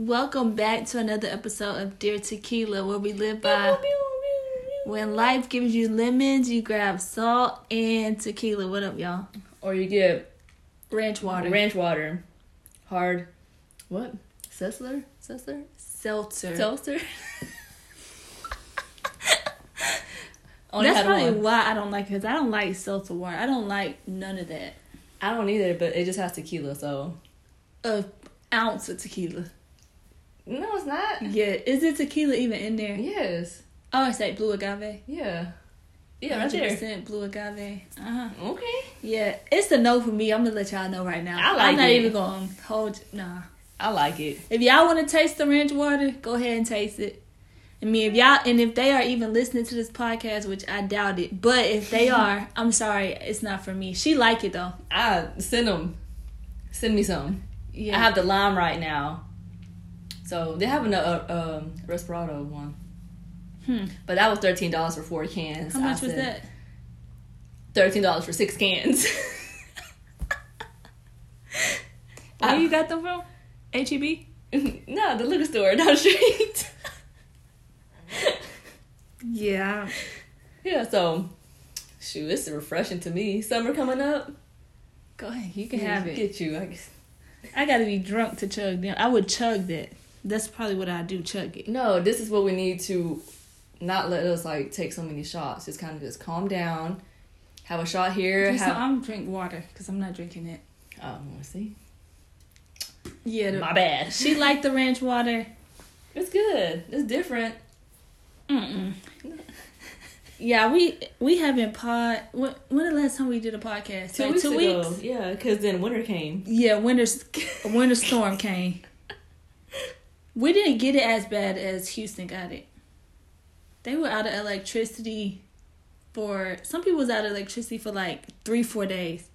Welcome back to another episode of Dear Tequila, where we live by when life gives you lemons, you grab salt and tequila. What up, y'all? Or you get Ranch water. ranch water, hard, what? Sessler? Sessler? seltzer. Seltzer? That's probably one. why I don't like it, because I don't like seltzer water. I don't like none of that. I don't either, but it just has tequila, so. A ounce of tequila. No, it's not. Yeah, is it tequila even in there? Yes. Oh, it's like blue agave. Yeah. Yeah, right there. 100% blue agave. Uh huh. Okay. Yeah, it's a no for me. I'm gonna let y'all know right now. I like I'm not it. even gonna hold. Nah. I like it. If y'all want to taste the ranch water, go ahead and taste it. I mean, if y'all and if they are even listening to this podcast, which I doubt it, but if they are, I'm sorry, it's not for me. She like it though. I send them. Send me some. Yeah, I have the lime right now. So they have a uh, um, Reposado one. Hmm. But that was thirteen dollars for four cans. How I much was said, that? Thirteen dollars for six cans. Where I- you got them from? HEB. no, the liquor store down the street. Yeah. yeah, so shoot, it's refreshing to me. Summer coming up. Go ahead, you can have it. Get you. I guess. I gotta be drunk to chug them. I would chug that. That's probably what I do. Chug it. No, this is what we need to not let us like take so many shots. Just kind of just calm down. Have a shot here. Have, so I'm drink water because I'm not drinking it. oh, I see. Yeah, the, My bad. she liked the ranch water. It's good. It's different. Mm-mm. Yeah, we we haven't pod. When, when the last time we did a podcast? Two Like weeks two ago. weeks. Yeah, because then winter came. Yeah, winter winter storm came. We didn't get it as bad as Houston got it. They were out of electricity for some people was out of electricity for like three four days.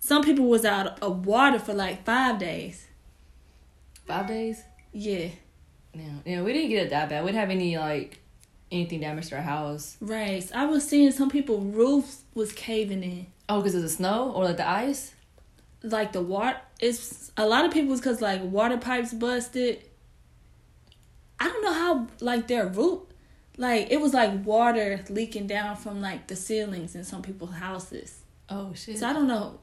Some people was out of water for like five days. Five days. Yeah, Yeah, yeah. We didn't get it that bad. We didn't have any like anything damaged to our house. right. I was seeing some people roofs was caving in. Oh, because of the snow or like the ice. like the water it's a lot of people's because like water pipes busted i don't know how like their roof like it was like water leaking down from like the ceilings in some people's houses. Oh shit. so i don't know.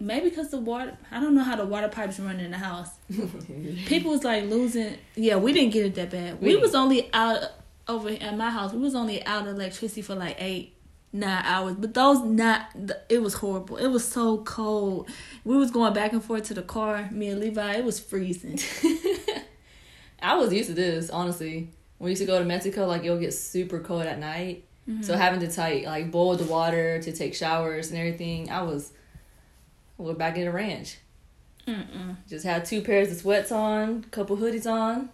Maybe because the water i don't know how the water pipes run in the house. People was like losing yeah we didn't get it that bad. We We- was only out over at my house we was only out of electricity for like eight nine hours. But those not it was horrible. It was so cold. We was going back and forth to the car me and levi. It was freezing I was used to this, honestly. When we used to go to Mexico, like it'll get super cold at night. Mm-hmm. So having to take like boil the water to take showers and everything, I was we're back in the ranch. Mm-mm. Just had two pairs of sweats on, couple hoodies on.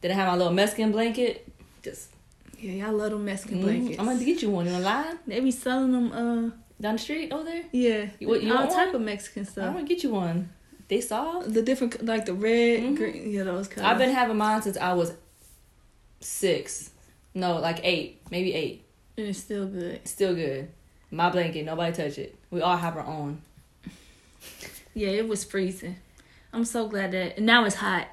Then I had my little Mexican blanket. Just yeah y'all love them mexican Mhm. blankets I'm gonna get you one. You wanna they be selling them uh Down the street over there? yeah You- what, you all type one? of mexican stuff. I'm gonna get you one. They soft. the different like the red Mhm. green yeah those colors I've been having mine since I was six. No, like eight. Maybe eight. and it's still good Still good. My blanket, nobody touch it. We all have our own. yeah it was freezing i'm so glad that and now it's hot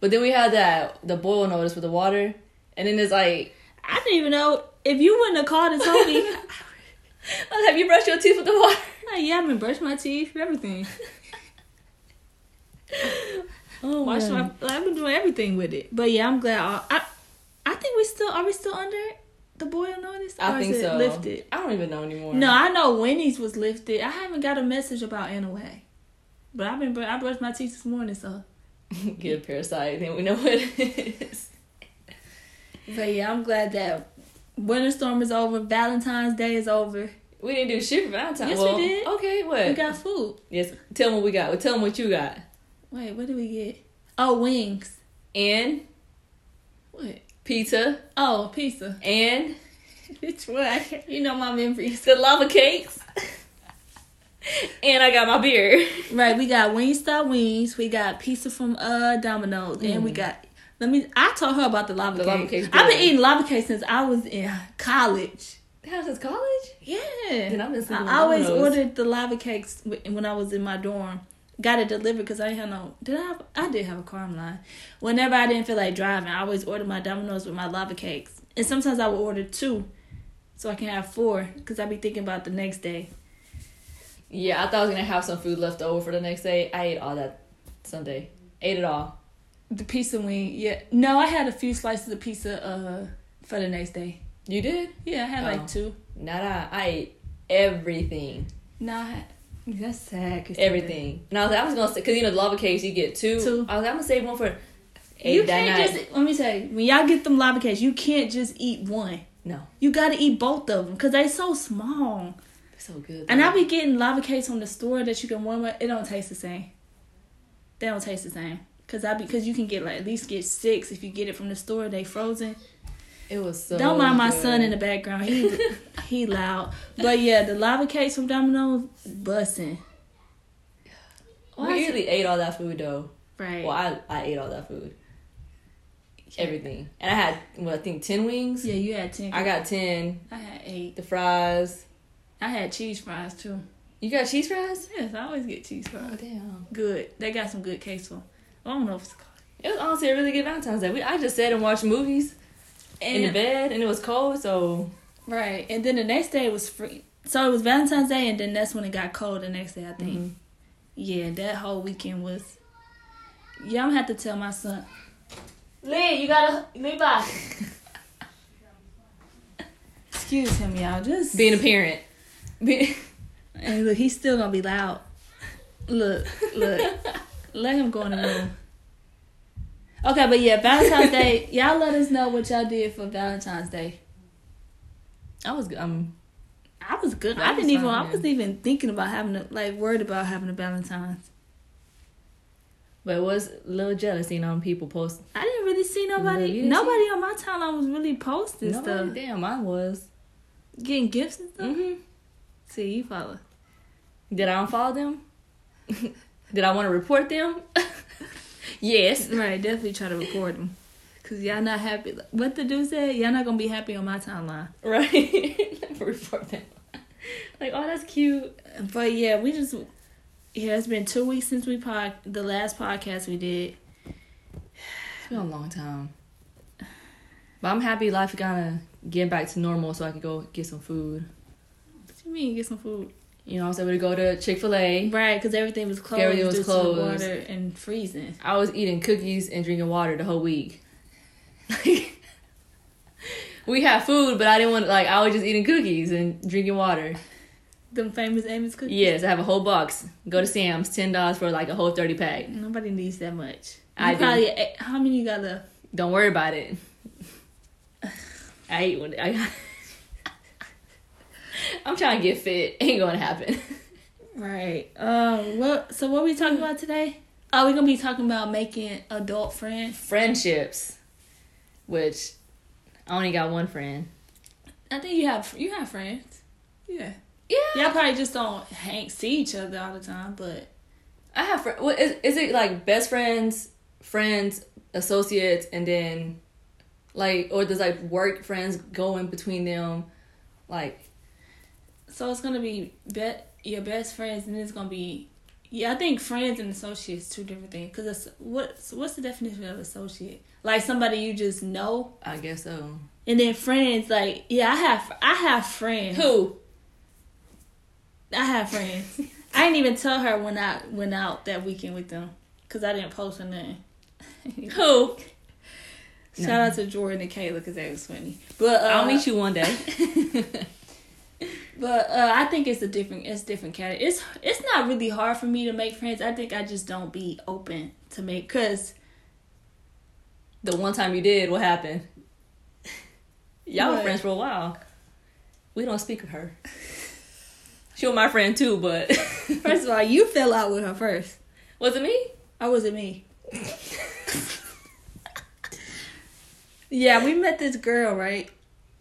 But then we had that the boil notice with the water, and then it's like, I didn't even know if you wouldn't have called and told me. have you brushed your teeth with the water? like, yeah, I've been brushing my teeth, for everything. Oh, Wash my, I've been doing everything with it. But yeah, I'm glad. I, I, I think we still are we still under the boil notice? I think so. Lifted. I don't even know anymore. No, I know Winnie's was lifted. I haven't got a message about Anahuac. But I've been I brushed my teeth this morning, so. Get a parasite, then we know what it is. But yeah, I'm glad that winter storm is over. Valentine's Day is over. We didn't do shit for Valentine's. Yes, we did. Okay, what? We got food. yes, tell them what we got. Tell them what you got. Wait, what did we get? Oh, wings. And What? pizza. Oh, pizza. And Which one? You know my memories. the lava cakes. and I got my beer. Right, we got Wingstop wings. We got pizza from uh Domino's, and we got. Let me. I told her about the lava The cake. lava cake's I've been eating lava cake since I was in college. That was college? Yeah, Then I've been I always Domino's. ordered the lava cakes when I was in my dorm. Got it delivered because I didn't have no. Did I have? I did have a car. I'm. Whenever I didn't feel like driving, I always order my Domino's with my lava cakes, and sometimes I would order two, so I can have four because I'd be thinking about the next day. Yeah, I thought I was gonna have some food left over for the next day. I ate all that Sunday. Ate it all. The pizza wing, yeah. No, I had a few slices of pizza uh for the next day. You did? Yeah, I had Oh. like two. Nah, nah, I ate everything. Nah, I had, that's sad. Everything. And I was like, I was gonna say, cause you know the lava cakes you get two. Two. I was like, I'm gonna save one for eight You can't night. just let me say when y'all get them lava cakes, you can't just eat one. No, You gotta eat both of them because they so small. so good. And though. I be getting lava cakes from the store that you can warm up. It don't taste the same. They don't taste the same. Cause I because you can get like at least get six if you get it from the store. They frozen. It was so. don't mind my good. son in the background. He he loud. But yeah, the lava cakes from Domino's busting. We usually ate all that food though. right. Well, I I ate all that food. Everything, and I had what I think ten wings. Yeah, you had ten. I got ten. I had eight. The fries. I had cheese fries too. You got cheese fries? Yes, I always get cheese fries. Oh damn! Good. They got some good queso. I don't know if it's called. It was honestly a really good Valentine's Day. We, I just sat and watched movies in the bed, and it was cold, so right, and then the next day it was free. So it was Valentine's Day, and then that's when it got cold. The next day, I think. mhm. Yeah, that whole weekend was. Yeah, I'm gonna have to tell my son. Lynn, you gotta leave by. Excuse him, y'all. Just being a parent. Be- and look, he's still gonna be loud. Look, look. let him go in the room. Okay, but yeah, Valentine's Day. Y'all let us know what y'all did for Valentine's Day. I was um I was good. That I didn't even. I wasn't even thinking about having a like worried about having a Valentine's. but it was a little jealous, you know, when people post I didn't really see nobody. Nobody on my timeline was really posting Nobody, stuff, damn, I was. getting gifts and stuff. hmm See, you follow. Did I unfollow them? Did I want to report them? yes. Right, definitely try to record them. Cause y'all not happy. What the dude said, y'all not gonna be happy on my timeline. Right. report them. Like, oh, that's cute. But yeah, we just yeah, it's been two weeks since we pod the last podcast we did. It's been a long time. But I'm happy life kind of getting back to normal so I can go get some food. What do you mean get some food? You know, I was able to go to Chick fil A. Right, because everything was closed Everything was closed. water and freezing. I was eating cookies and drinking water the whole week. we had food, but I didn't want like I was just eating cookies and drinking water. Them famous Amos cookies. Yes, I have a whole box. Go to Sam's, ten dollars for like a whole thirty pack. Nobody needs that much. You I probably ate- how many you got left? Don't worry about it. I ate one. I. I'm trying to get fit. Ain't gonna happen. Right. Um. What? So what we talking about today? Oh, we're gonna be talking about making adult friends. Friendships, which I only got one friend. I think you have you have friends. Yeah. Yeah, Y'all probably just don't hang see each other all the time, but I have. Fr- what, is, is it like best friends, friends, associates, and then like, or does like work friends go in between them? Like, so it's gonna be bet your best friends, and it's gonna be yeah. I think friends and associates two different things. Cause it's what's what's the definition of associate? Like somebody you just know, I guess so. and then friends. Like yeah, I have I have friends. Who? I have friends. I didn't even tell her when I went out that weekend with them, cause I didn't post her name. Who? Shout No. out to Jordan and Kayla, cause that was funny. But uh, I'll meet you one day. But uh, I think it's a different, it's different category. It's it's not really hard for me to make friends. I think I just don't be open to make, cause the one time you did, what happened? Y'all were friends for a while. We don't speak of her. She was my friend too, but first of all, you fell out with her first. was it me? Or was it me? yeah, we met this girl, right?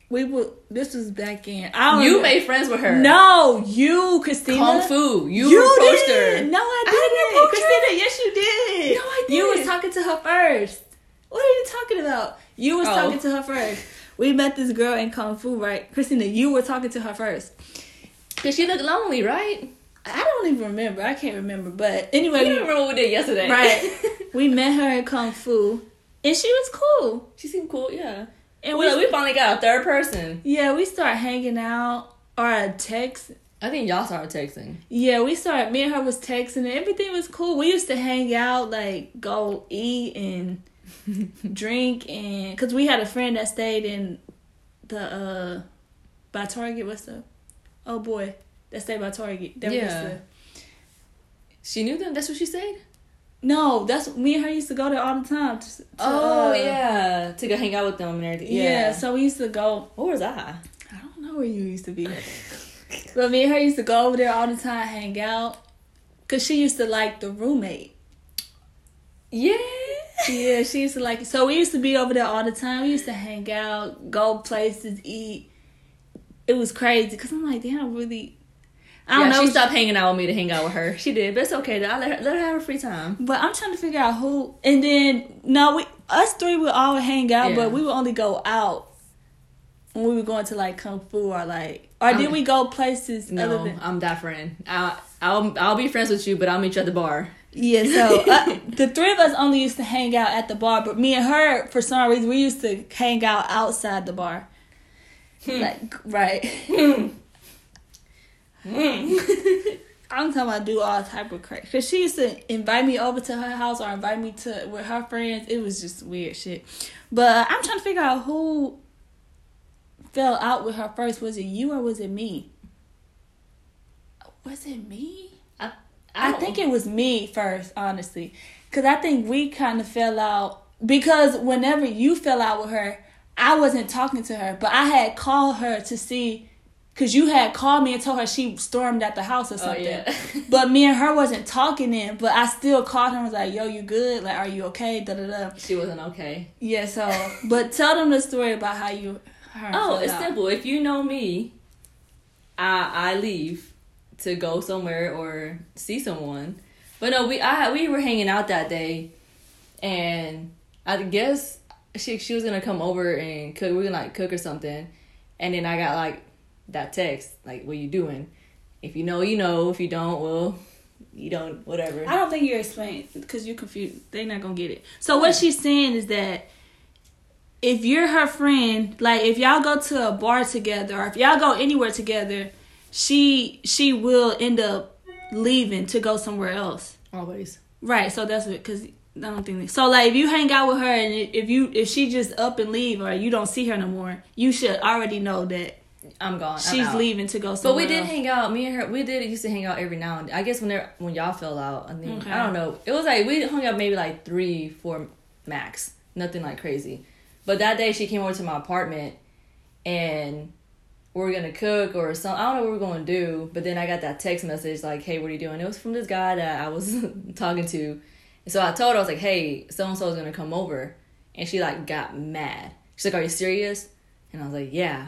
We would. This was back in. I You know. made friends with her. No, you, Christina. Kung Fu. You, approached did. her. No, I didn't. I didn't Christina, yes, you did. No, I didn't. You was talking to her first. What are you talking about? You was Oh. talking to her first. We met this girl in Kung Fu, right? Christina, you were talking to her first. Cause she looked lonely, right? I don't even remember. I can't remember. But anyway, don't remember what we did yesterday. Right. we met her in Kung Fu, and she was cool. she seemed cool. Yeah. And We, we, finally got a third person. yeah, we started hanging out or a text. I think y'all started texting. Yeah, we started. Me and her was texting, and everything was cool. We used to hang out, like go eat and drink, and because we had a friend that stayed in the uh by Target. What's the oh boy that stayed by Target? That we used Yeah. She knew them. That's what she said. No, that's me and her used to go there all the time. To, to, oh uh, yeah, to go hang out with them and everything. yeah. Yeah. So we used to go. Where was I? I don't know where you used to be. But me and her used to go over there all the time, hang out. Cause she used to like the roommate. Yeah. Yeah, she used to like so we used to be over there all the time. We used to hang out, go places, eat. It was crazy because I'm like, damn, really. I don't yeah, know. She stopped hanging out with me to hang out with her. She did, but it's okay. Though. I let her let her have her free time. But I'm trying to figure out who. And then no, we us three would all hang out, Yeah. but we would only go out when we were going to like kung fu or like or did we go places No, than I'm that friend. I, I'll I'll be friends with you, but I'll meet you at the bar. Yeah, so uh, the three of us only used to hang out at the bar, but me and her, for some reason, we used to hang out outside the bar. Like, right. Mm. I'm talking about do all type of crazy. Cause she used to invite me over to her house or invite me to with her friends. It was just weird shit. But I'm trying to figure out who fell out with her first. Was it you or was it me? Was it me? I, I think it was me first, honestly, because I think we kind of fell out because whenever you fell out with her, I wasn't talking to her, but I had called her to see because you had called me and told her she stormed at the house or Oh something. yeah. But me and her wasn't talking then, but I still called her and was like, "Yo, you good? Like, are you okay?" Da da da. she wasn't okay. Yeah. So, but tell them the story about how you. Her Oh, it's out. simple. If you know me, I I leave to go somewhere or see someone. But no, we I we were hanging out that day, and I guess she she was gonna come over and cook. We were gonna like cook or something, and then I got like that text like, "What you doing?" If you know, you know. If you don't, well, you don't. Whatever. I don't think you explained because you're confused. They're not gonna get it. So what she's saying is that if you're her friend, like if y'all go to a bar together or if y'all go anywhere together, she she will end up leaving to go somewhere else. Always. Right. So that's what because I don't think so. Like if you hang out with her and if you if she just up and leave or you don't see her no more, you should already know that I'm gone. I'm she's leaving to go Somewhere But we did hang out. Me and her, we did used to hang out every now and then. I guess when they when y'all fell out, I think Okay. I don't know. It was like we hung out maybe like three, four max. Nothing like crazy. But that day she came over to my apartment, and we were gonna cook or something. I don't know what we were gonna do. But then I got that text message like, "Hey, what are you doing?" It was from this guy that I was talking to, and so I told her I was like, "Hey, so and so is gonna come over," and she like got mad. She's like, "Are you serious?" And I was like, "Yeah."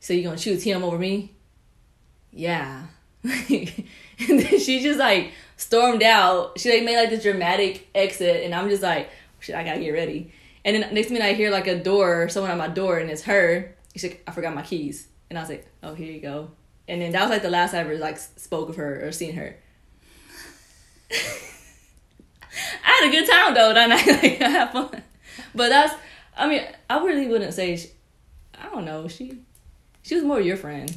So you gonna choose him over me? Yeah. and then she just like stormed out. She like made like this dramatic exit, and I'm just like, shit, I gotta get ready. And then next minute I hear like a door, someone at my door, and it's her. She's like, I forgot my keys, and I was like, oh, here you go. And then that was like the last I ever like spoke of her or seen her. I had a good time though. That night, like I had fun. But that's, I mean, I really wouldn't say. She, I don't know. She, she was more your friend.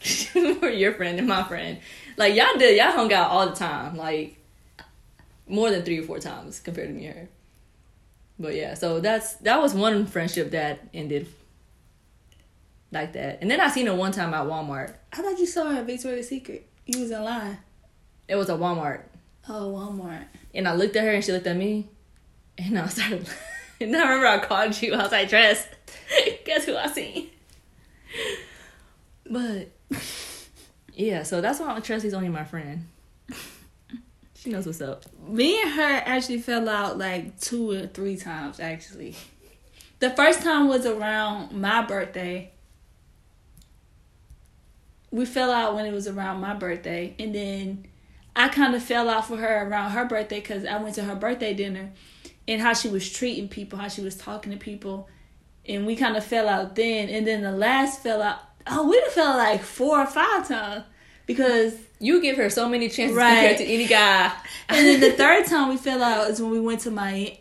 she was more your friend than my friend. Like y'all did, y'all hung out all the time. Like more than three or four times compared to me and her. But yeah, so that's that was one friendship that ended like that. And then I seen her one time at Walmart. I thought you saw her at Victoria's Secret. You was in line. It was at Walmart. Oh, Walmart. And I looked at her and she looked at me. And I started and I remember I called you. I was like, dress. Guess who I seen? But yeah, so that's why Tressy's only my friend. She knows what's up. Me and her actually fell out like two or three times actually. The first time was around my birthday. We fell out when it was around my birthday, and then I kind of fell out for her around her birthday because I went to her birthday dinner, and how she was treating people, how she was talking to people, and we kind of fell out then. And then the last fell out, oh, we done fell like four or five times because. You give her so many chances Right. compared to any guy. And then the third time we fell out is when we went to Miami.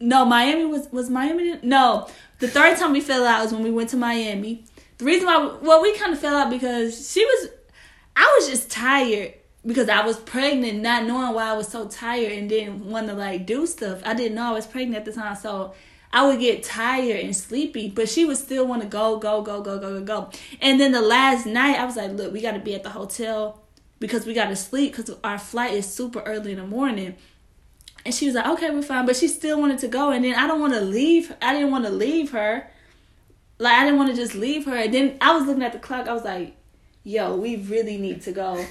No, Miami was was Miami. No, the third time we fell out is when we went to Miami. The reason why, well, we kind of fell out because she was, I was just tired because I was pregnant, not knowing why I was so tired and didn't want to like do stuff. I didn't know I was pregnant at the time, so I would get tired and sleepy. But she would still want to go, go, go, go, go, go, go. And then the last night, I was like, look, we got to be at the hotel because we got to sleep because our flight is super early in the morning. And she was like, okay, we're fine. But she still wanted to go. And then I don't want to leave. I didn't want to leave her. Like, I didn't want to just leave her. And then I was looking at the clock. I was like, yo, we really need to go.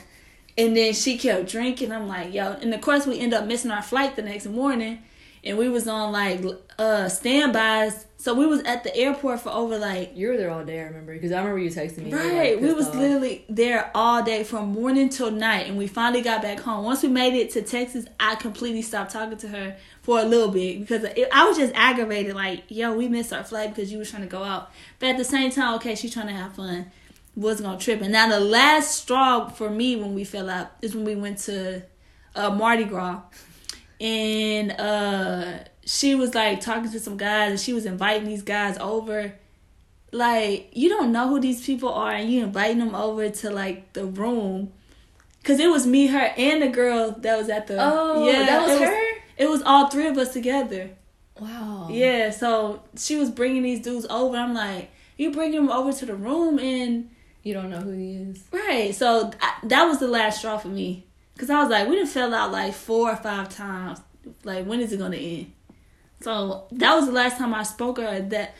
And then she kept drinking. I'm like, yo. And of course, we end up missing our flight the next morning. And we was on like uh standbys. So we was at the airport for over like You were there all day, I remember, because I remember you texting me. were, like, Right. we was off. literally there all day from morning till night and we finally got back home. Once we made it to Texas, I completely stopped talking to her for a little bit because it, I was just aggravated like, yo, we missed our flight because you was trying to go out. But at the same time, okay, she's trying to have fun. Wasn't gonna trip. And now the last straw for me when we fell out is when we went to uh, Mardi Gras and uh she was like talking to some guys and she was inviting these guys over like you don't know who these people are and you inviting them over to like the room because it was me her and the girl that was at the Oh, yeah that was it her? it was all three of us together Wow. yeah so she was bringing these dudes over i'm like you bring them over to the room and You don't know who he is. Right. So I, that was the last straw for me. Because I was like, we done fell out like four or five times. Like, when is it going to end? So that was the last time I spoke to her. That,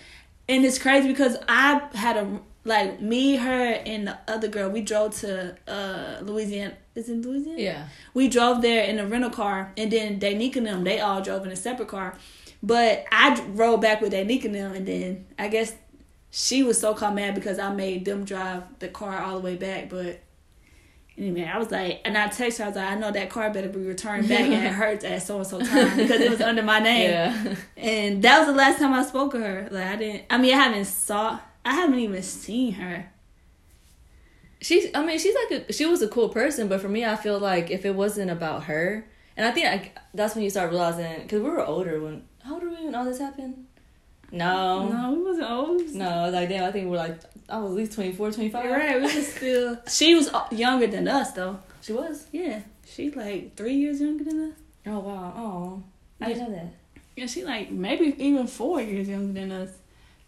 and it's crazy because I had a, like, me, her, and the other girl, we drove to uh Louisiana. Is it Louisiana? Yeah. we drove there in a rental car, and then Danica and them, they all drove in a separate car. But I rode back with Danica and them, and then I guess she was so called mad because I made them drive the car all the way back. But anyway, I was like, and I texted her, I was like, I know that car better be returned back and it Hertz at so and so time because it was under my name. Yeah. And that was the last time I spoke to her. Like I didn't. I mean, I haven't saw. I haven't even seen her. she's i mean she's like a she was a cool person but for me i feel like if it wasn't about her and i think I, that's when you start realizing because we were older when how old were we when all this happened no no, No, we wasn't old. No, like damn i think we we're like i was at least 24 25 Right, we was still. She was younger than us though. she was Yeah, she like three years younger than us. oh wow oh i didn't know that Yeah, she like maybe even four years younger than us.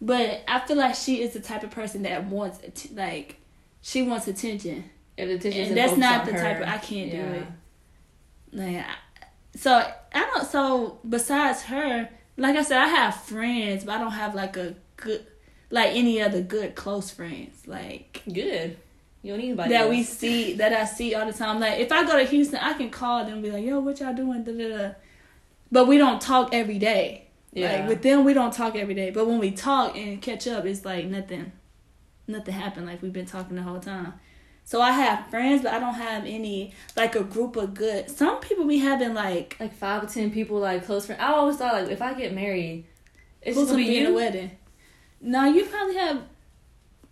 But I feel like she is the type of person that wants att- like she wants attention. the attention And that's not the her, type of I can't do it. Like, I, so I don't. So besides her, like I said, I have friends, but I don't have like a good, like any other good close friends. Like good you don't need anybody that else. we see that I see all the time. Like if I go to Houston, I can call them and be like, "Yo, what y'all doing?" Da, da, da. But we don't talk every day. yeah Like with them, we don't talk every day. But when we talk and catch up, it's like nothing, nothing happened. Like we've been talking the whole time. So I have friends, but I don't have any like a group of good. Some people be having like like five or ten people like close friends i always thought like if i get married it's just gonna be be in a wedding. No, you probably have.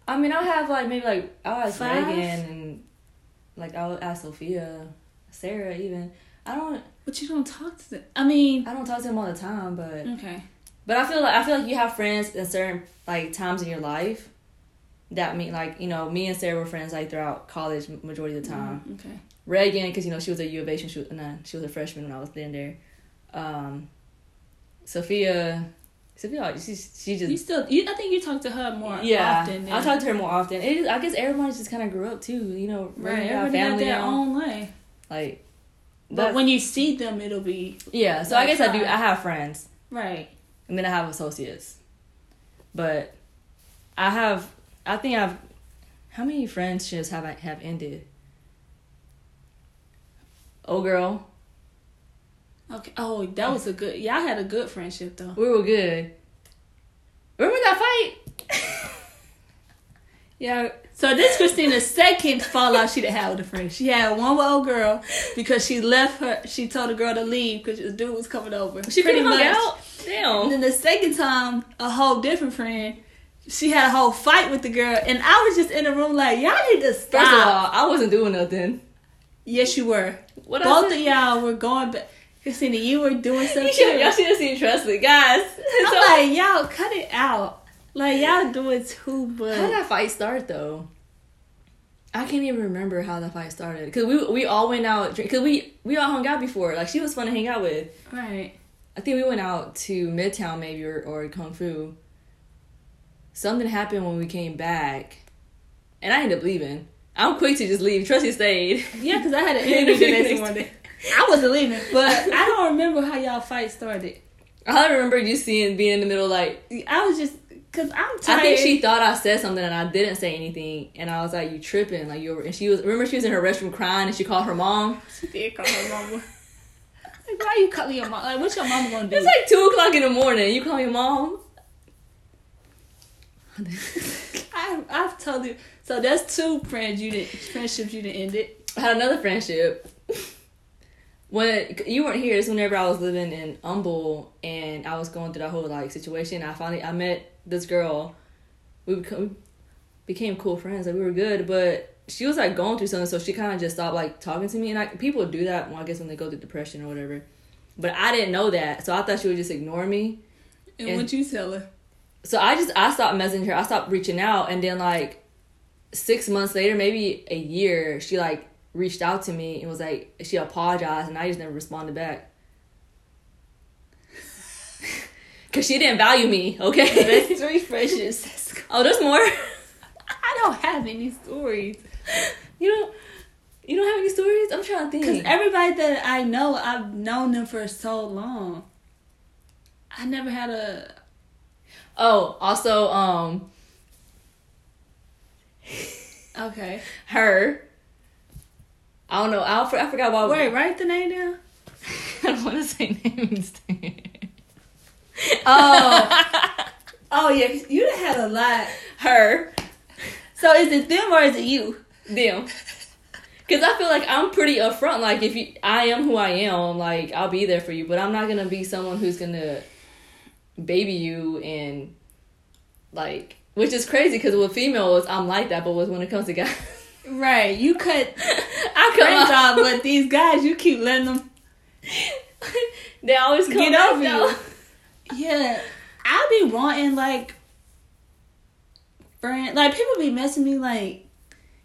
I mean, I'll have like maybe like I'll ask Five? Megan and like I'll ask Sophia, Sarah even. I don't But you don't talk to them. I mean, I don't talk to them all the time, but okay. but I feel like I feel like you have friends in certain like times in your life. That mean like you know me and Sarah were friends like throughout college majority of the time. Mhm, okay. Reagan because you know she was at U of A. She was nah, she was a freshman when I was in there. Um, Sophia, Sophia, she she just You still, you, I think you talk to her more yeah, often. Than, I talk to her more often. It is, I guess everybody just kind of grew up too, you know. right. Everybody have their now. own life. Like, But when you see them, it'll be yeah. So I like guess I do. I have friends, right. and then I have associates. But I have, I think I've. How many friendships have I have ended? Oh, girl, Okay. Oh, that was a good. Y'all had a good friendship though. we were good. Remember that fight? Yeah. So this Christina's second fallout she done had with a friend. She had one with old girl because she left her. She told the girl to leave because the dude was coming over. She Pretty much. out. Damn. And then the second time, a whole different friend. she had a whole fight with the girl, and I was just in the room like, y'all need to stop. First of all, I wasn't doing nothing. yes, you were. What Both of y'all were going back. Christina, you were doing You something. should, y'all should have seen Presley, guys. I'm So- like, y'all cut it out. Like y'all doing too much. How did that fight start though? I can't even remember how that fight started because we we all went out because we we all hung out before. Like she was fun to hang out with. Right. I think we went out to Midtown maybe or, or Kung Fu. Something happened when we came back, and I ended up leaving. I'm quick to just leave. Trusty stayed. Yeah, because I had an interview the next morning. I wasn't leaving, but I don't remember how y'all fight started. I remember you seeing being in the middle like I was just because I'm tired. I think she thought I said something and I didn't say anything, and I was like, "You tripping?" Like you were, and she was. Remember, she was in her restroom crying, and she called her mom. She did call her mama. like, why are you calling your mom? Like, what's your mom gonna do? It's like two o'clock in the morning. You call your mom. I, I've told you. So that's two friends you didn't friendships you didn't end it. I had another friendship. When you weren't here, it's whenever I was living in Humble and I was going through that whole like situation. I finally I met this girl. We become, became cool friends. Like we were good, but she was like going through something, so she kind of just stopped like talking to me. And I, people do that, well, I guess when they go through depression or whatever. But I didn't know that, so I thought she would just ignore me. And And- what you tell her? So I just I stopped messaging her. I stopped reaching out, and then like six months later, maybe a year, she like reached out to me and was like she apologized, and I just never responded back. Cause she didn't value me, okay? That's three. That's oh, there's more. I don't have any stories. you don't. You don't have any stories? I'm trying to think. Because think. everybody that I know, I've known them for so long. I never had a. oh, also, um, Okay. her. I don't know. I, I forgot why. Wait, write the name down. I don't want to say names. Oh. oh, yeah. You had a lot. her. So is it them or is it you? them. Cause I feel like I'm pretty upfront. Like if you, I am who I am. Like I'll be there for you, but I'm not gonna be someone who's gonna baby you and like, which is crazy. Cause with females, I'm like that, but with when it comes to guys, Right. You cut I come off, but these guys, you keep letting them. they always come Get back over though. you. Yeah. I be wanting, like, friend. Like, people be messing me, like,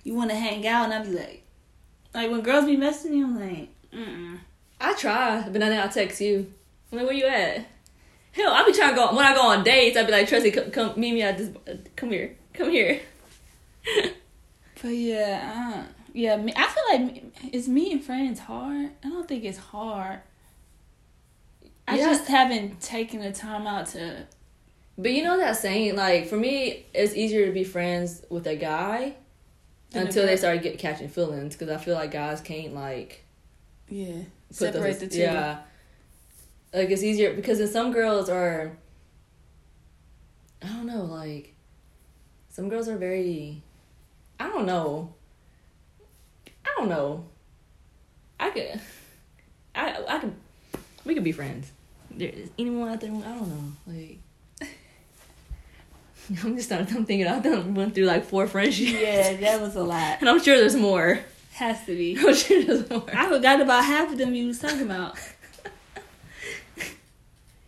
you want to hang out, and I be like, like, when girls be messing me, I'm like, mm I try, but then I'll text you. I'm like, where you at? Hell, I be trying to go when I go on dates. I be like, Tracy, come, come meet me at this. Come here, come here. But yeah, uh, yeah. Me, I feel like it's me- is meeting friends hard. I don't think it's hard. I Yeah. just haven't taken the time out to. But you know that saying, like for me, it's easier to be friends with a guy until they start get catching feelings. Because I feel like guys can't like Yeah, separate those, the two. Yeah, like it's easier because then some girls are. I don't know, like some girls are very. I don't know. I don't know. I could. I I could. We could be friends. There is anyone out there? I don't know. Like. I'm just not. I'm thinking. I done went through like four friendships. Yeah, that was a lot. and I'm sure there's more. Has to be. I'm sure there's more. I forgot about half of them you was talking about.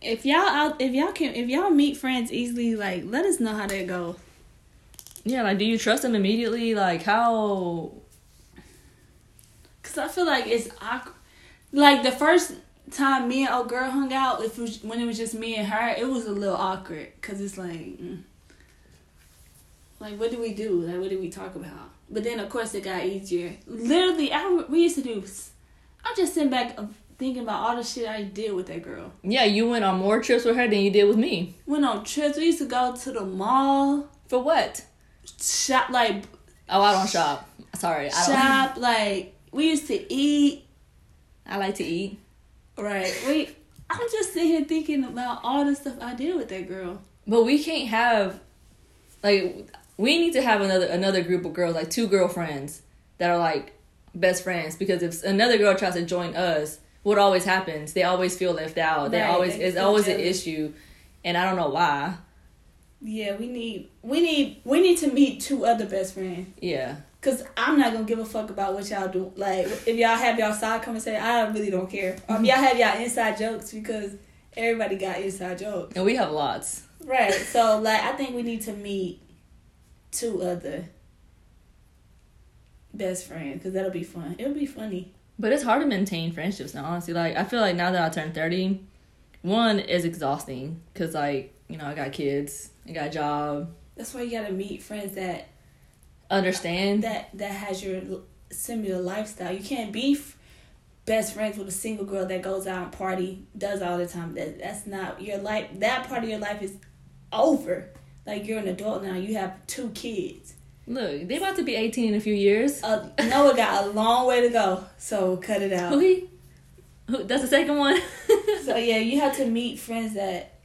If y'all out, if y'all can, if y'all meet friends easily, like let us know how that goes. Yeah, like, do you trust them immediately? Like, how? Cause I feel like it's awkward. Like the first time me and old girl hung out, if it was, when it was just me and her, it was a little awkward. Cause it's like, mm. like what do we do? Like what do we talk about? But then of course it got easier. Literally, I we used to do. I'm just sitting back thinking about all the shit I did with that girl. Yeah, you went on more trips with her than you did with me. Went on trips. We used to go to the mall, For what? Shop like Oh, I don't shop. Sorry, I don't. shop like we used to eat. I like to eat. Right. We. I'm just sitting here thinking about all the stuff I did with that girl. But we can't have like we need to have another another group of girls, like two girlfriends that are like best friends. Because if another girl tries to join us, what always happens? They always feel left out. They always it's always an issue, and I don't know why. Yeah, we need we need we need to meet two other best friends. Yeah. Cause I'm not gonna give a fuck about what y'all do. Like if y'all have y'all side conversation, I really don't care. Um, y'all have y'all inside jokes because everybody got inside jokes. And we have lots. Right. So like I think we need to meet two other best friends because that'll be fun. It'll be funny. But it's hard to maintain friendships now, honestly. Like, I feel like now that I turned 30, one is exhausting because, like, you know, I got kids, I got a job. That's why you gotta meet friends that Understand? that that has your similar lifestyle. You can't be f- best friends with a single girl that goes out and party, does all the time. That that's not your life. That part of your life is over. Like you're an adult now. You have two kids. Look, they about to be 18 in a few years. Uh, Noah got a long way to go, so cut it Who out. he? Who, that's the second one? So yeah, you have to meet friends that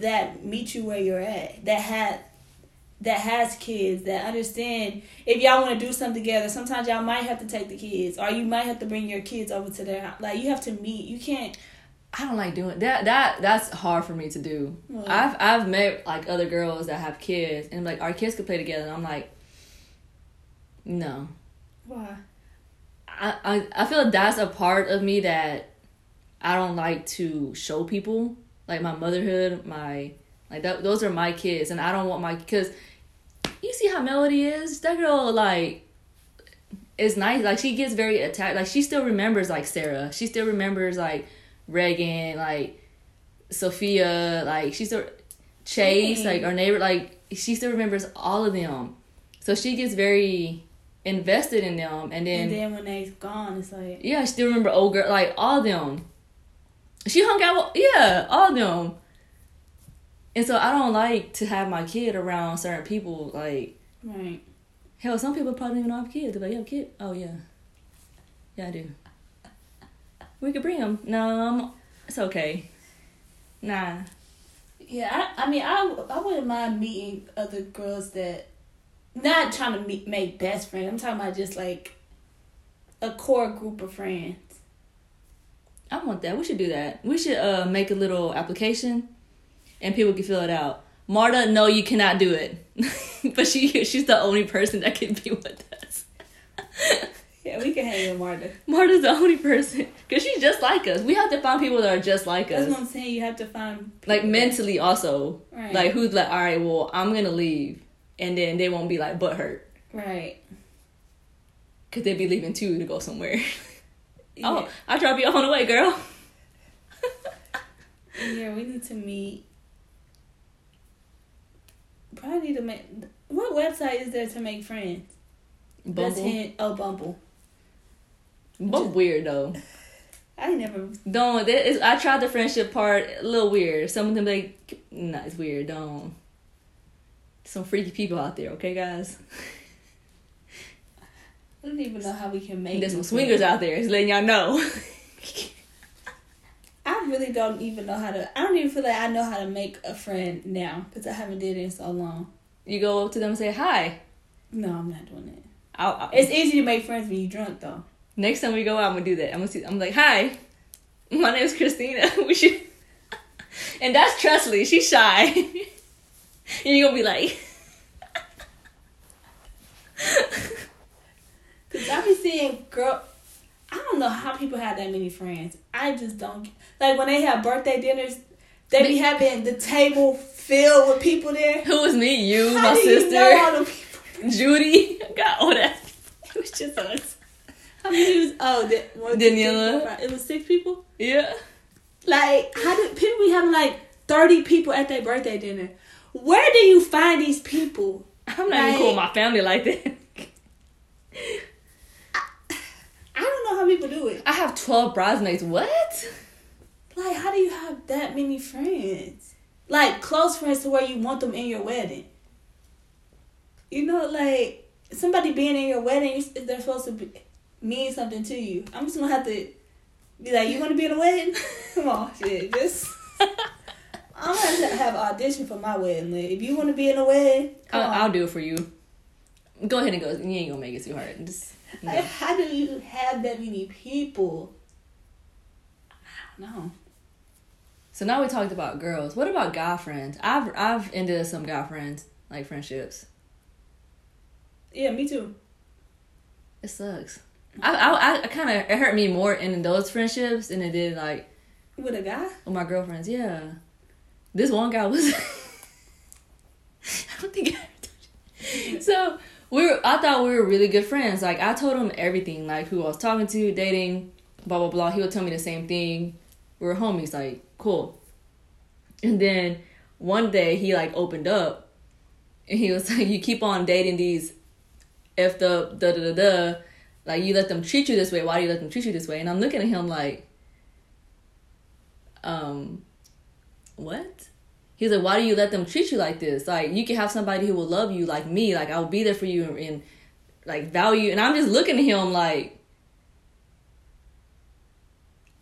that meet you where you're at. That had that has kids that understand if y'all want to do something together. Sometimes y'all might have to take the kids, or you might have to bring your kids over to their house. Like you have to meet. You can't. I don't like doing that. That that's hard for me to do. I've I've met like other girls that have kids, and like our kids could play together. And I'm like, no. Why? I, I I feel like that's a part of me that I don't like to show people. Like my motherhood, my like that. Those are my kids, and I don't want my because you see how Melody is. That girl like is nice. Like she gets very attached. Like she still remembers like Sarah. She still remembers like Reagan, like Sophia. Like she still Chase, like our neighbor. Like she still remembers all of them. So she gets very invested in them, and then and then when they're gone, it's like yeah, I still remember old girl, like all of them. She hung out with, yeah, all of them. And so I don't like to have my kid around certain people. Like, right. hell, some people probably don't even have kids. They're like, you have a kid? Oh, yeah. Yeah, I do. We could bring them. No, I'm, it's okay. Nah. Yeah, I, I mean, I, I wouldn't mind meeting other girls that, not trying to meet, make best friends. I'm talking about just like a core group of friends. I want that. We should do that. We should uh make a little application, and people can fill it out. Marta, no, you cannot do it, but she she's the only person that can be with us. Yeah, we can hang with Marta. Marta's the only person because she's just like us. We have to find people that are just like That's us, That's what I'm saying. You have to find like mentally also. Right. Like who's like, all right, well, I'm gonna leave, and then they won't be like butt hurt right. because they'd be leaving too to go somewhere. Yeah. Oh, I'll drop you off on the way, girl. Yeah, we need to meet. Probably need to make. What website is there to make friends? That's Bumble, hint. Oh, Bumble. but weird though. I never. Don't. That is, I tried the friendship part. A little weird. Some of them like, nah, it's weird. Don't. Some freaky people out there, okay, guys. I don't even know how we can make. There's some swingers out there. Just letting y'all know. I really don't even know how to. I don't even feel like I know how to make a friend now because I haven't did it in so long. you go up to them and say hi. No, I'm not doing it. I'll, I'll, It's easy to make friends when you're drunk, though. next time we go out, I'm gonna do that. I'm gonna see. I'm like, hi, my name is Christina. we should. And that's Tresley. She's shy. and you're gonna be like, I be seeing girl. I don't know how people have that many friends. I just don't like when they have birthday dinners. They be having the table filled with people there. who is me? You, How my do you know all sister, the people? Judy. Got all that. It was just us. How many was oh one, two, three, Daniela. five. It was six people. Yeah. Like how did people be having like thirty people at their birthday dinner? Where do you find these people? I'm not even cool with my family like that. I don't know how people do it. I have 12 bridesmaids. What? Like, how do you have that many friends? Like, close friends to where you want them in your wedding. You know, like, somebody being in your wedding, they're supposed to be, mean something to you. I'm just gonna have to be like, you wanna be in a wedding? Come on, shit, just. I'm gonna have to have an audition for my wedding. Like, if you wanna be in a wedding, come I'll, on. I'll do it for you. Go ahead and go. You ain't gonna make it too hard. Just no. Like, how do you have that many people? I don't know. So now we talked about girls. What about guy friends? I've I've ended some guy friends like friendships. Yeah, me too. It sucks. I I, I kind of it hurt me more in those friendships than it did like With a guy? with my girlfriends. Yeah, this one guy was. I don't think I ever told you. So we were. I thought we were really good friends. Like I told him everything, like who I was talking to, dating, blah blah blah. He would tell me the same thing. We were homies. Like cool. And then one day he like opened up, and he was like, "You keep on dating these, if the da da da da." Like you let them treat you this way. Why do you let them treat you this way? And I'm looking at him like, um, what? He's like, why do you let them treat you like this? Like you can have somebody who will love you like me. Like I'll be there for you and, and like value. And I'm just looking at him like,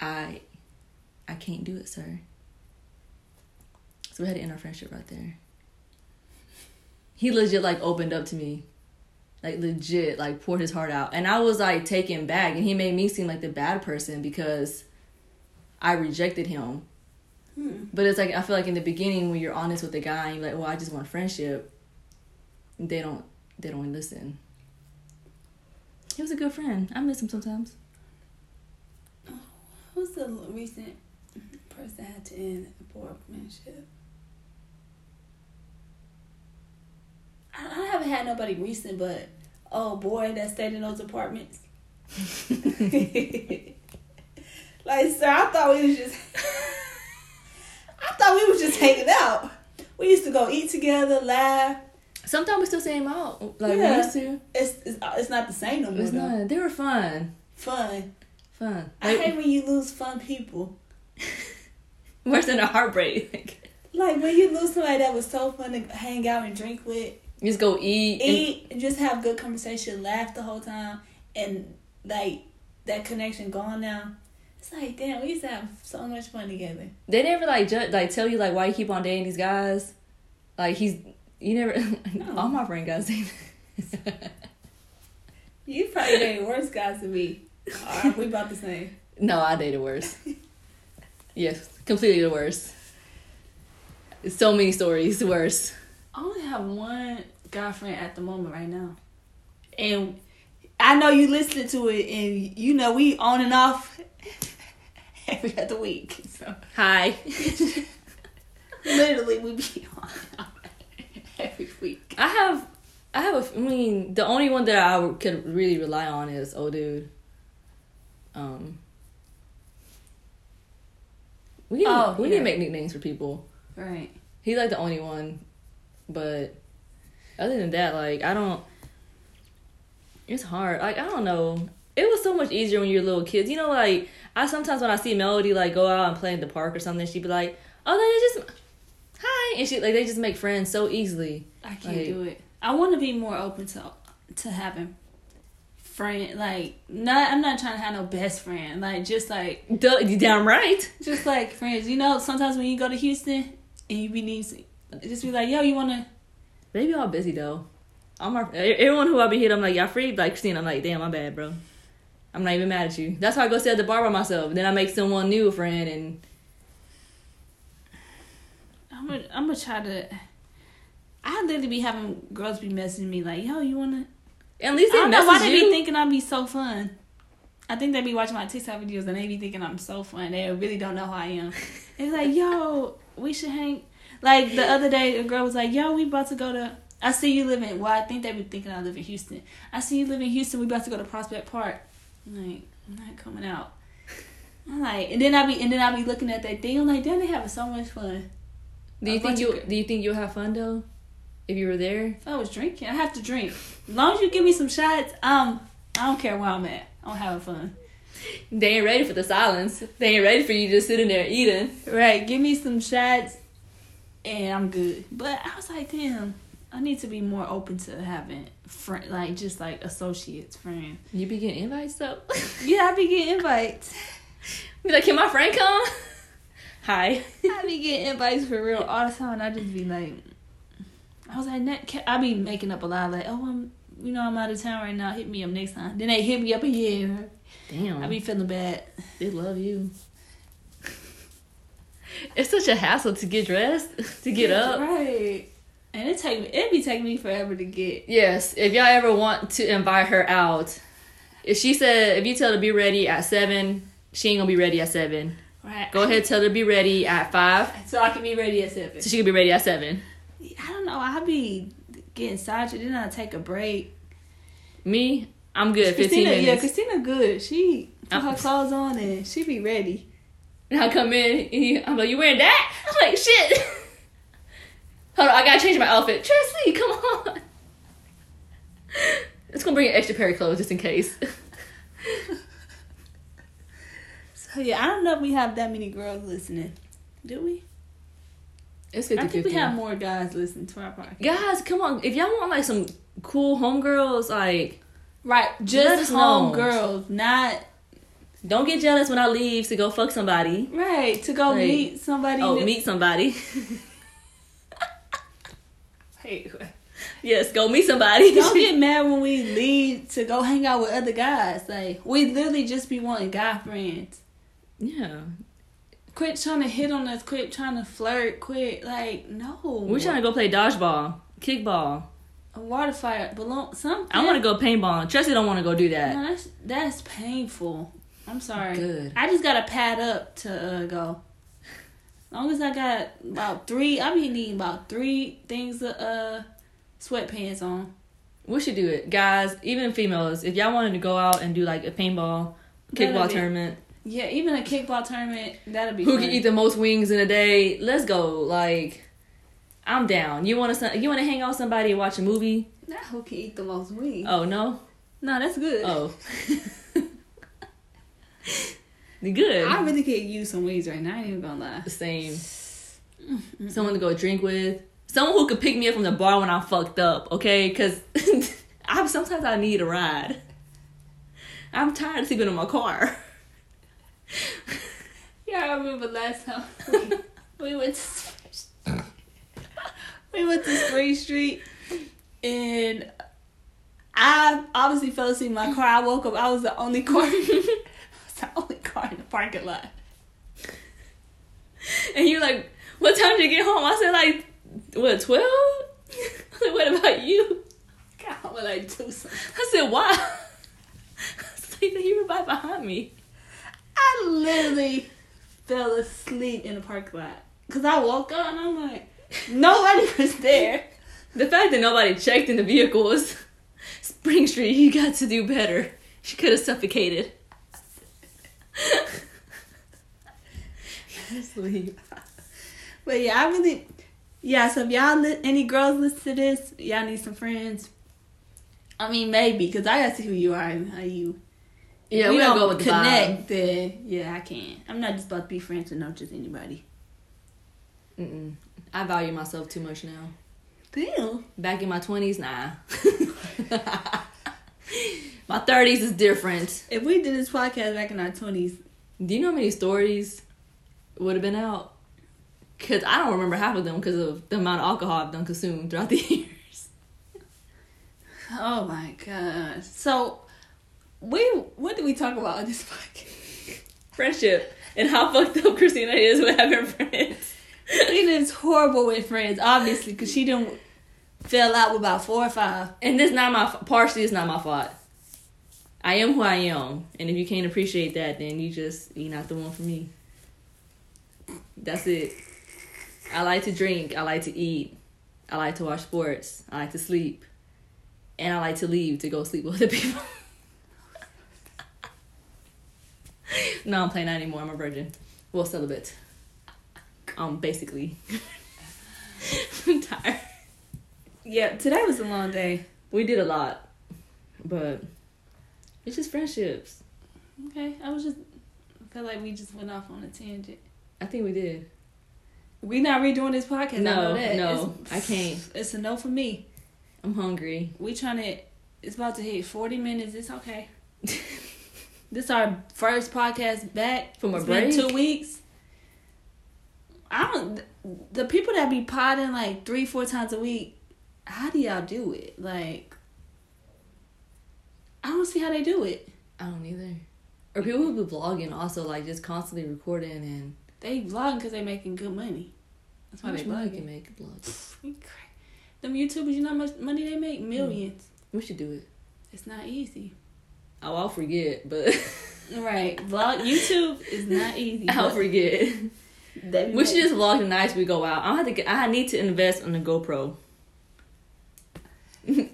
I, I can't do it, sir. So we had to end our friendship right there. He legit like opened up to me like legit like poured his heart out and i was like taken back and he made me seem like the bad person because i rejected him Hmm. but it's like i feel like in the beginning when you're honest with the guy and you're like well i just want friendship they don't they don't listen he was a good friend i miss him sometimes Who's the recent person that had to end a poor friendship? I, I haven't had nobody recent, but oh boy, that stayed in those apartments. like, sir, I thought we was just, I thought we was just hanging out. We used to go eat together, laugh. sometimes we still see him out like we Yeah. used to It's it's, uh, it's not the same no more. it's though. not they were fun Fun. fun I Like, hate when you lose fun people. worse than a heartbreak Like when you lose somebody that was so fun to hang out and drink with, you just go eat, and- eat, and just have good conversation, laugh the whole time, and like that connection gone now. It's like damn, we used to have so much fun together. They never like ju- like tell you like why you keep on dating these guys. Like he's you never all my friend guys. You probably dated worse guys than me. Alright, we about the same. No, I dated worse. yes, completely the worst. So many stories worse. I only have one guy friend at the moment right now, and I know you listening to it, and you know we on and off every other week. So Hi. literally, we be on every week. I have I have A, I mean the only one that I could really rely on is old dude. Um we can, Oh, we yeah. can make nicknames for people. Right. He's like the only one, but other than that, like I don't. It's hard. Like I don't know. It was so much easier when you're little kids. You know, like I sometimes when I see Melody like go out and play in the park or something, she'd be like, "Oh, they just hi," and she like they just make friends so easily. I can't Like- do it. I want to be more open to to having friend like not. I'm not trying to have no best friend. Like just like Duh, you damn right. just like friends. You know, sometimes when you go to Houston and you be need just be like, yo, you wanna? They be all busy though. I'm our, everyone who I be hit. I'm like, y'all free? Like Christine, I'm like, damn, my bad, bro. I'm not even mad at you. That's why I go sit at the bar by myself. Then I make someone new a friend, and I'm gonna I'm gonna try to. I literally be having girls be messaging me like, yo, you wanna? at least I they don't know why they you. be thinking I'd be so fun. I think they be watching my TikTok videos and they be thinking I'm so fun. They really don't know who I am. It's like, yo, we should hang. Like the other day, a girl was like, yo, we about to go to. I see you live in. Well, I think they be thinking I live in Houston. I see you live in Houston. We about to go to Prospect Park. I'm like, I'm not coming out. I'm like, and then I be and then I be looking at that thing. I'm like, damn, they having so much fun. Do you think you do you think you'll have fun though? If you were there, If I was drinking, I have to drink. As long as you give me some shots, um, I don't care where I'm at. I'm having fun. they ain't ready for the silence. They ain't ready for you just sitting there eating. Right, give me some shots, and I'm good. But I was like, damn, I need to be more open to having friend, like just like associates, friends. You be getting invites though. Yeah, I be getting invites. be like, can my friend come? Hi. I be getting invites for real all the time. I just be like, I was like, "Net- ca- I be making up a lot like, oh, I'm, you know, I'm out of town right now. Hit me up next time. Then they hit me up again. Damn. I be feeling bad. they love you. It's such a hassle to get dressed, to get up. Right. And it take me it be taking me forever to get. Yes, if y'all ever want to invite her out, if she said if you tell her to be ready at seven, she ain't gonna be ready at seven. Right. Go ahead, tell her to be ready at five, So I can be ready at seven. so she can be ready at seven. I don't know. I be getting saturated. Then I take a break. Me, I'm good. Fifteen Christina, yeah. Christina, good. She put uh, her clothes on and she be ready. And I come in, and he- I'm like, "You wearing that?" I'm like, "Shit." Hold on, I gotta change my outfit. Tressie, come on. It's gonna bring an extra pair of clothes just in case. So yeah, I don't know if we have that many girls listening. Do we? It's I 50 think we have more guys listening to our podcast. Guys, come on. If y'all want like some cool homegirls, like Right, just us home girls, not don't get jealous when I leave to go fuck somebody. right to go Right. meet somebody. Oh, meet somebody. Hey, yes, go meet somebody. don't get mad when we leave to go hang out with other guys. Like we literally just be wanting guy friends. yeah. Quit trying to hit on us. Quit trying to flirt. Quit like no. We're trying to go play dodgeball, kickball. a water fire balloon. Something. I want to go paintball. Tressie don't want to go do that. No, that's that's painful. I'm sorry. Good. I just gotta pad up to uh, go. Long as I got about three, I be needing about three things of uh sweatpants on. We should do it, guys. Even females, if y'all wanted to go out and do like a paintball, kickball be- tournament, Yeah, even a kickball tournament that'd be. who fun. can eat the most wings in a day? Let's go. Like, I'm down. You want to? You want to hang out with somebody and watch a movie? Not who can eat the most wings. Oh no. No, that's good. Oh. Good. I really could use some wings right now. I ain't even gonna lie. the same. Someone to go drink with. Someone who could pick me up from the bar when I'm fucked up, okay? Because I sometimes I need a ride. I'm tired of sleeping in my car. Yeah, I remember last time we, we went to we went to Spring Street and I obviously fell asleep in my car. I woke up. I was the only car. I was the only car in the parking lot. And you're like, what time did you get home? I said like, what, 12? like, what about you? God, home at like two. I said, why? I was like, you were right behind me. I literally fell asleep in the parking lot because I woke up and I'm like, nobody was there. The fact that nobody checked in the vehicles, Spring Street, you got to do better. She could have suffocated. Sleep. But yeah, I really, yeah. So if y'all li- any girls listen to this, y'all need some friends. I mean, maybe because I gotta see who you are and how you. Yeah, we gotta don't go with the connect. Then yeah, I can't. I'm not just about to be friends with no just anybody. Mm-mm. I value myself too much now. Damn. Back in my twenties, nah. my thirties is different. If we did this podcast back in our twenties, Do you know how many stories would have been out? Cause I don't remember half of them because of the amount of alcohol I've done consumed throughout the years. oh my gosh. So, we what did we talk about on this podcast? Friendship and how fucked up Christina is with having friends. Christina is horrible with friends, obviously, because she didn't fell out with about four or five. And this not my partially it's not my fault. I am who I am, and if you can't appreciate that, then you just you're not the one for me. That's it. I like to drink. I like to eat. I like to watch sports. I like to sleep, and I like to leave to go sleep with other people. no, I'm playing that anymore. I'm a virgin. Well, celibate. Um, basically. I'm tired. Yeah, today was a long day. We did a lot, but it's just friendships. Okay, I was just I feel like we just went off on a tangent. I think we did. We not redoing this podcast. I No, know that. no, It's- I can't. It's a no for me. I'm hungry. We trying to. It's about to hit forty minutes. It's okay. This our first podcast back From a It's break? two weeks. I don't. The people that be potting like three, four times a week. How do y'all do it? Like, I don't see how they do it. I don't either. Or people who be vlogging also like just constantly recording and They vlogging because they making good money. That's why they money can make vlogs? Them YouTubers, you know how much money they make? Hmm. Millions. We should do it. It's not easy. Oh, I'll forget, but Right. Vlog YouTube is not easy. I'll forget. We should just vlog the nights we go out. I have to. Get, I need to invest in a GoPro.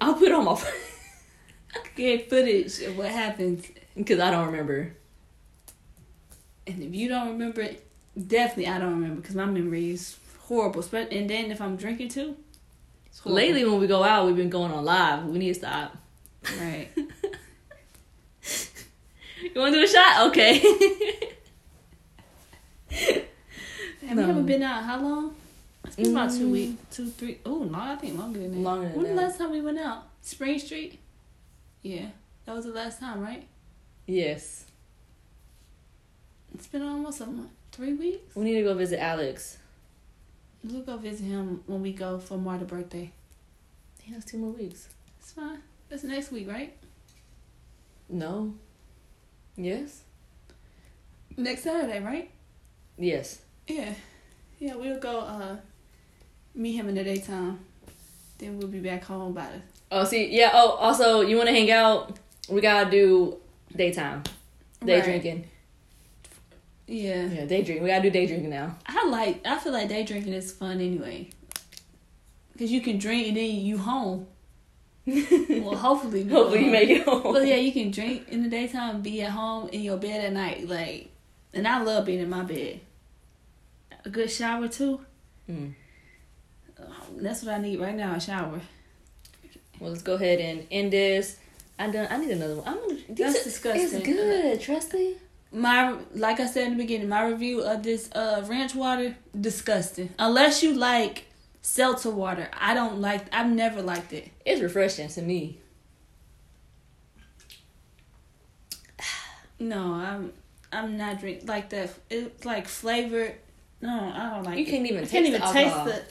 I'll put on my get footage of what happens. because I don't remember. And if you don't remember it, definitely I don't remember because my memory is horrible. And then if I'm drinking too. Lately, when we go out, we've been going on live. We need to stop. Right. You want to do a shot? Okay. Have No. we haven't been out how long? It's been about two Mm. weeks, two, three. Oh no, I think longer than that. Longer than when the last time we went out? Spring Street. Yeah, that was the last time, right? yes. It's been almost a month, three weeks. We need to go visit Alex. We'll go visit him when we go for Marta's birthday. He has two more weeks. It's fine. That's next week, right? No. Yes. Next Saturday, right? Yes. Yeah. Yeah, we'll go uh meet him in the daytime. Then we'll be back home by the Oh, see, yeah. Oh, also, you want to hang out? We gotta do daytime, day Right. drinking. Yeah. Yeah, day drinking. We gotta do day drinking now. I like I feel like day drinking is fun anyway. Cause you can drink and then you home. Well, hopefully. you Hopefully, you make it home. Well, yeah, you can drink in the daytime, be at home in your bed at night, like. And I love being in my bed. A good shower too. Mm. That's what I need right now—a shower. Well, let's go ahead and end this. I done. I need another one. I'm gonna. That's these- disgusting. It's good. Trust me. My like I said in the beginning, my review of this uh ranch water disgusting. Unless you like seltzer water, I don't like. I've never liked it. It's refreshing to me. No, I'm I'm not drink like that. It's like flavored. No, I don't like. You it. can't even I taste can't even the taste alcohol. the.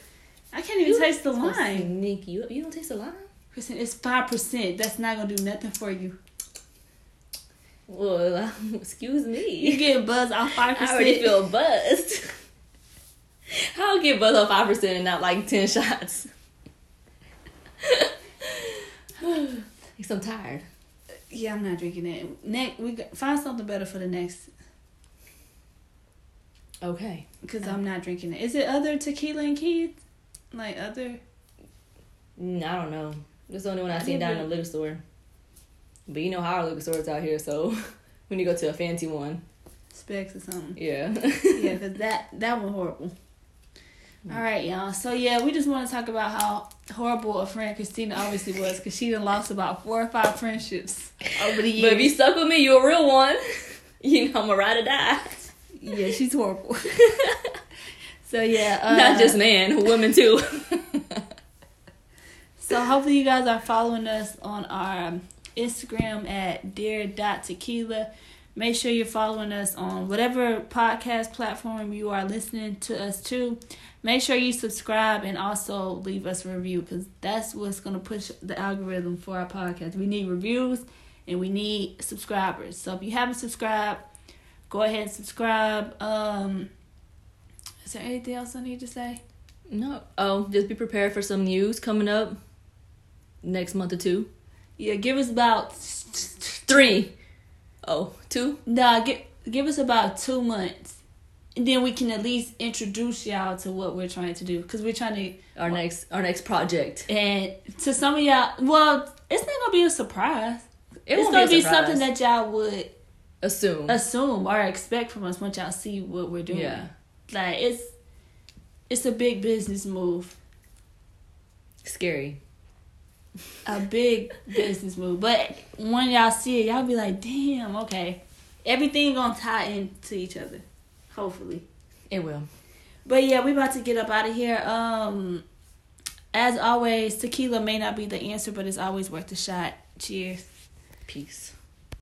I can't even You- taste the lime. sneaky. You, you don't taste the lime? Percent. It's five percent. That's not gonna do nothing for you. Well, excuse me. You get buzzed off five percent. I already feel buzzed. How get buzzed on five percent and not like ten shots? Because I'm tired. Yeah, I'm not drinking that. Next, we find something better for the next. Okay. Because I'm not drinking it. Is it other tequila and kids? Like other? Mm, I don't know. That's the only one I I seen down in the liquor store. But you know how our liquor stores out here, so when you go to a fancy one. Specs or something. Yeah. yeah, because that that one horrible. All right, y'all. So yeah, we just want to talk about how horrible a friend Christina obviously was because she done lost about four or five friendships over the years. but if you stuck with me, you a real one. You know I'm a ride or die. yeah, she's horrible. so yeah, uh, Not just man, women too. So hopefully you guys are following us on our um, Instagram at dear.tequila. Make sure you're following us on whatever podcast platform you are listening to us to. Make sure you subscribe and also leave us a review because that's what's going to push the algorithm for our podcast. We need reviews and we need subscribers. So if you haven't subscribed, go ahead and subscribe. Um, is there anything else I need to say? no. Oh, just be prepared for some news coming up next month or two. Yeah, give us about Three. Oh, two? Nah, give give us about two months, and then we can at least introduce y'all to what we're trying to do. Cause we're trying to, Our next our next project. and to some of y'all, well, it's not gonna be a surprise. It it's won't gonna be, be, something that y'all would assume. assume or expect from us once y'all see what we're doing. Yeah. like it's it's a big business move, Scary. A big business move. But when y'all see it, y'all be like, damn, okay, everything gonna tie into each other, hopefully. It will. But yeah, we about to get up out of here. Um, as always, tequila may not be the answer, but it's always worth a shot. Cheers. Peace.